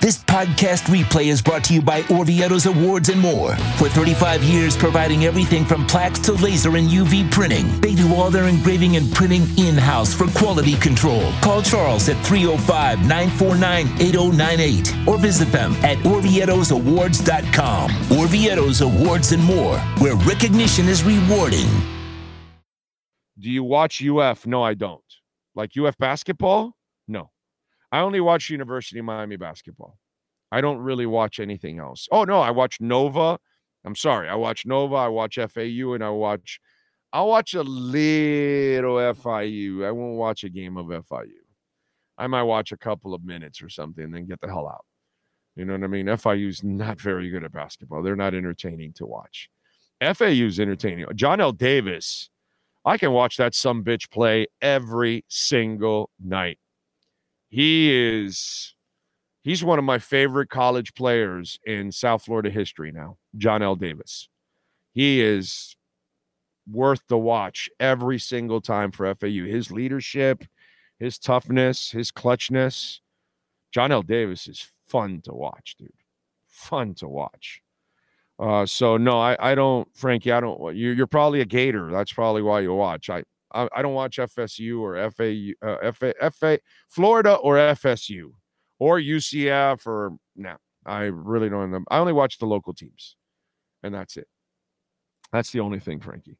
This podcast replay is brought to you by Orvieto's Awards and more. For 35 years, providing everything from plaques to laser and UV printing. They do all their engraving and printing in house for quality control. Call Charles at 305 949 8098 or visit them at OrvietosAwards.com. Orvieto's Awards and more, where recognition is rewarding. Do you watch UF? No, I don't. Like UF basketball? No. I only watch University of Miami basketball. I don't really watch anything else. Oh no, I watch Nova. I'm sorry, I watch Nova. I watch FAU, and I watch. I'll watch a little FIU. I won't watch a game of FIU. I might watch a couple of minutes or something, and then get the hell out. You know what I mean? FIU's not very good at basketball. They're not entertaining to watch. FAU's entertaining. John L. Davis, I can watch that some bitch play every single night he is he's one of my favorite college players in South Florida history now, John L. Davis. He is worth the watch every single time for FAU. His leadership, his toughness, his clutchness. John L. Davis is fun to watch, dude. Fun to watch. Uh, so no, I, I don't, Frankie. I don't. You're, you're probably a Gator. That's probably why you watch. I I, I don't watch FSU or FAU, uh, FA, FA, Florida or FSU or UCF or no. Nah, I really don't. I only watch the local teams, and that's it. That's the only thing, Frankie.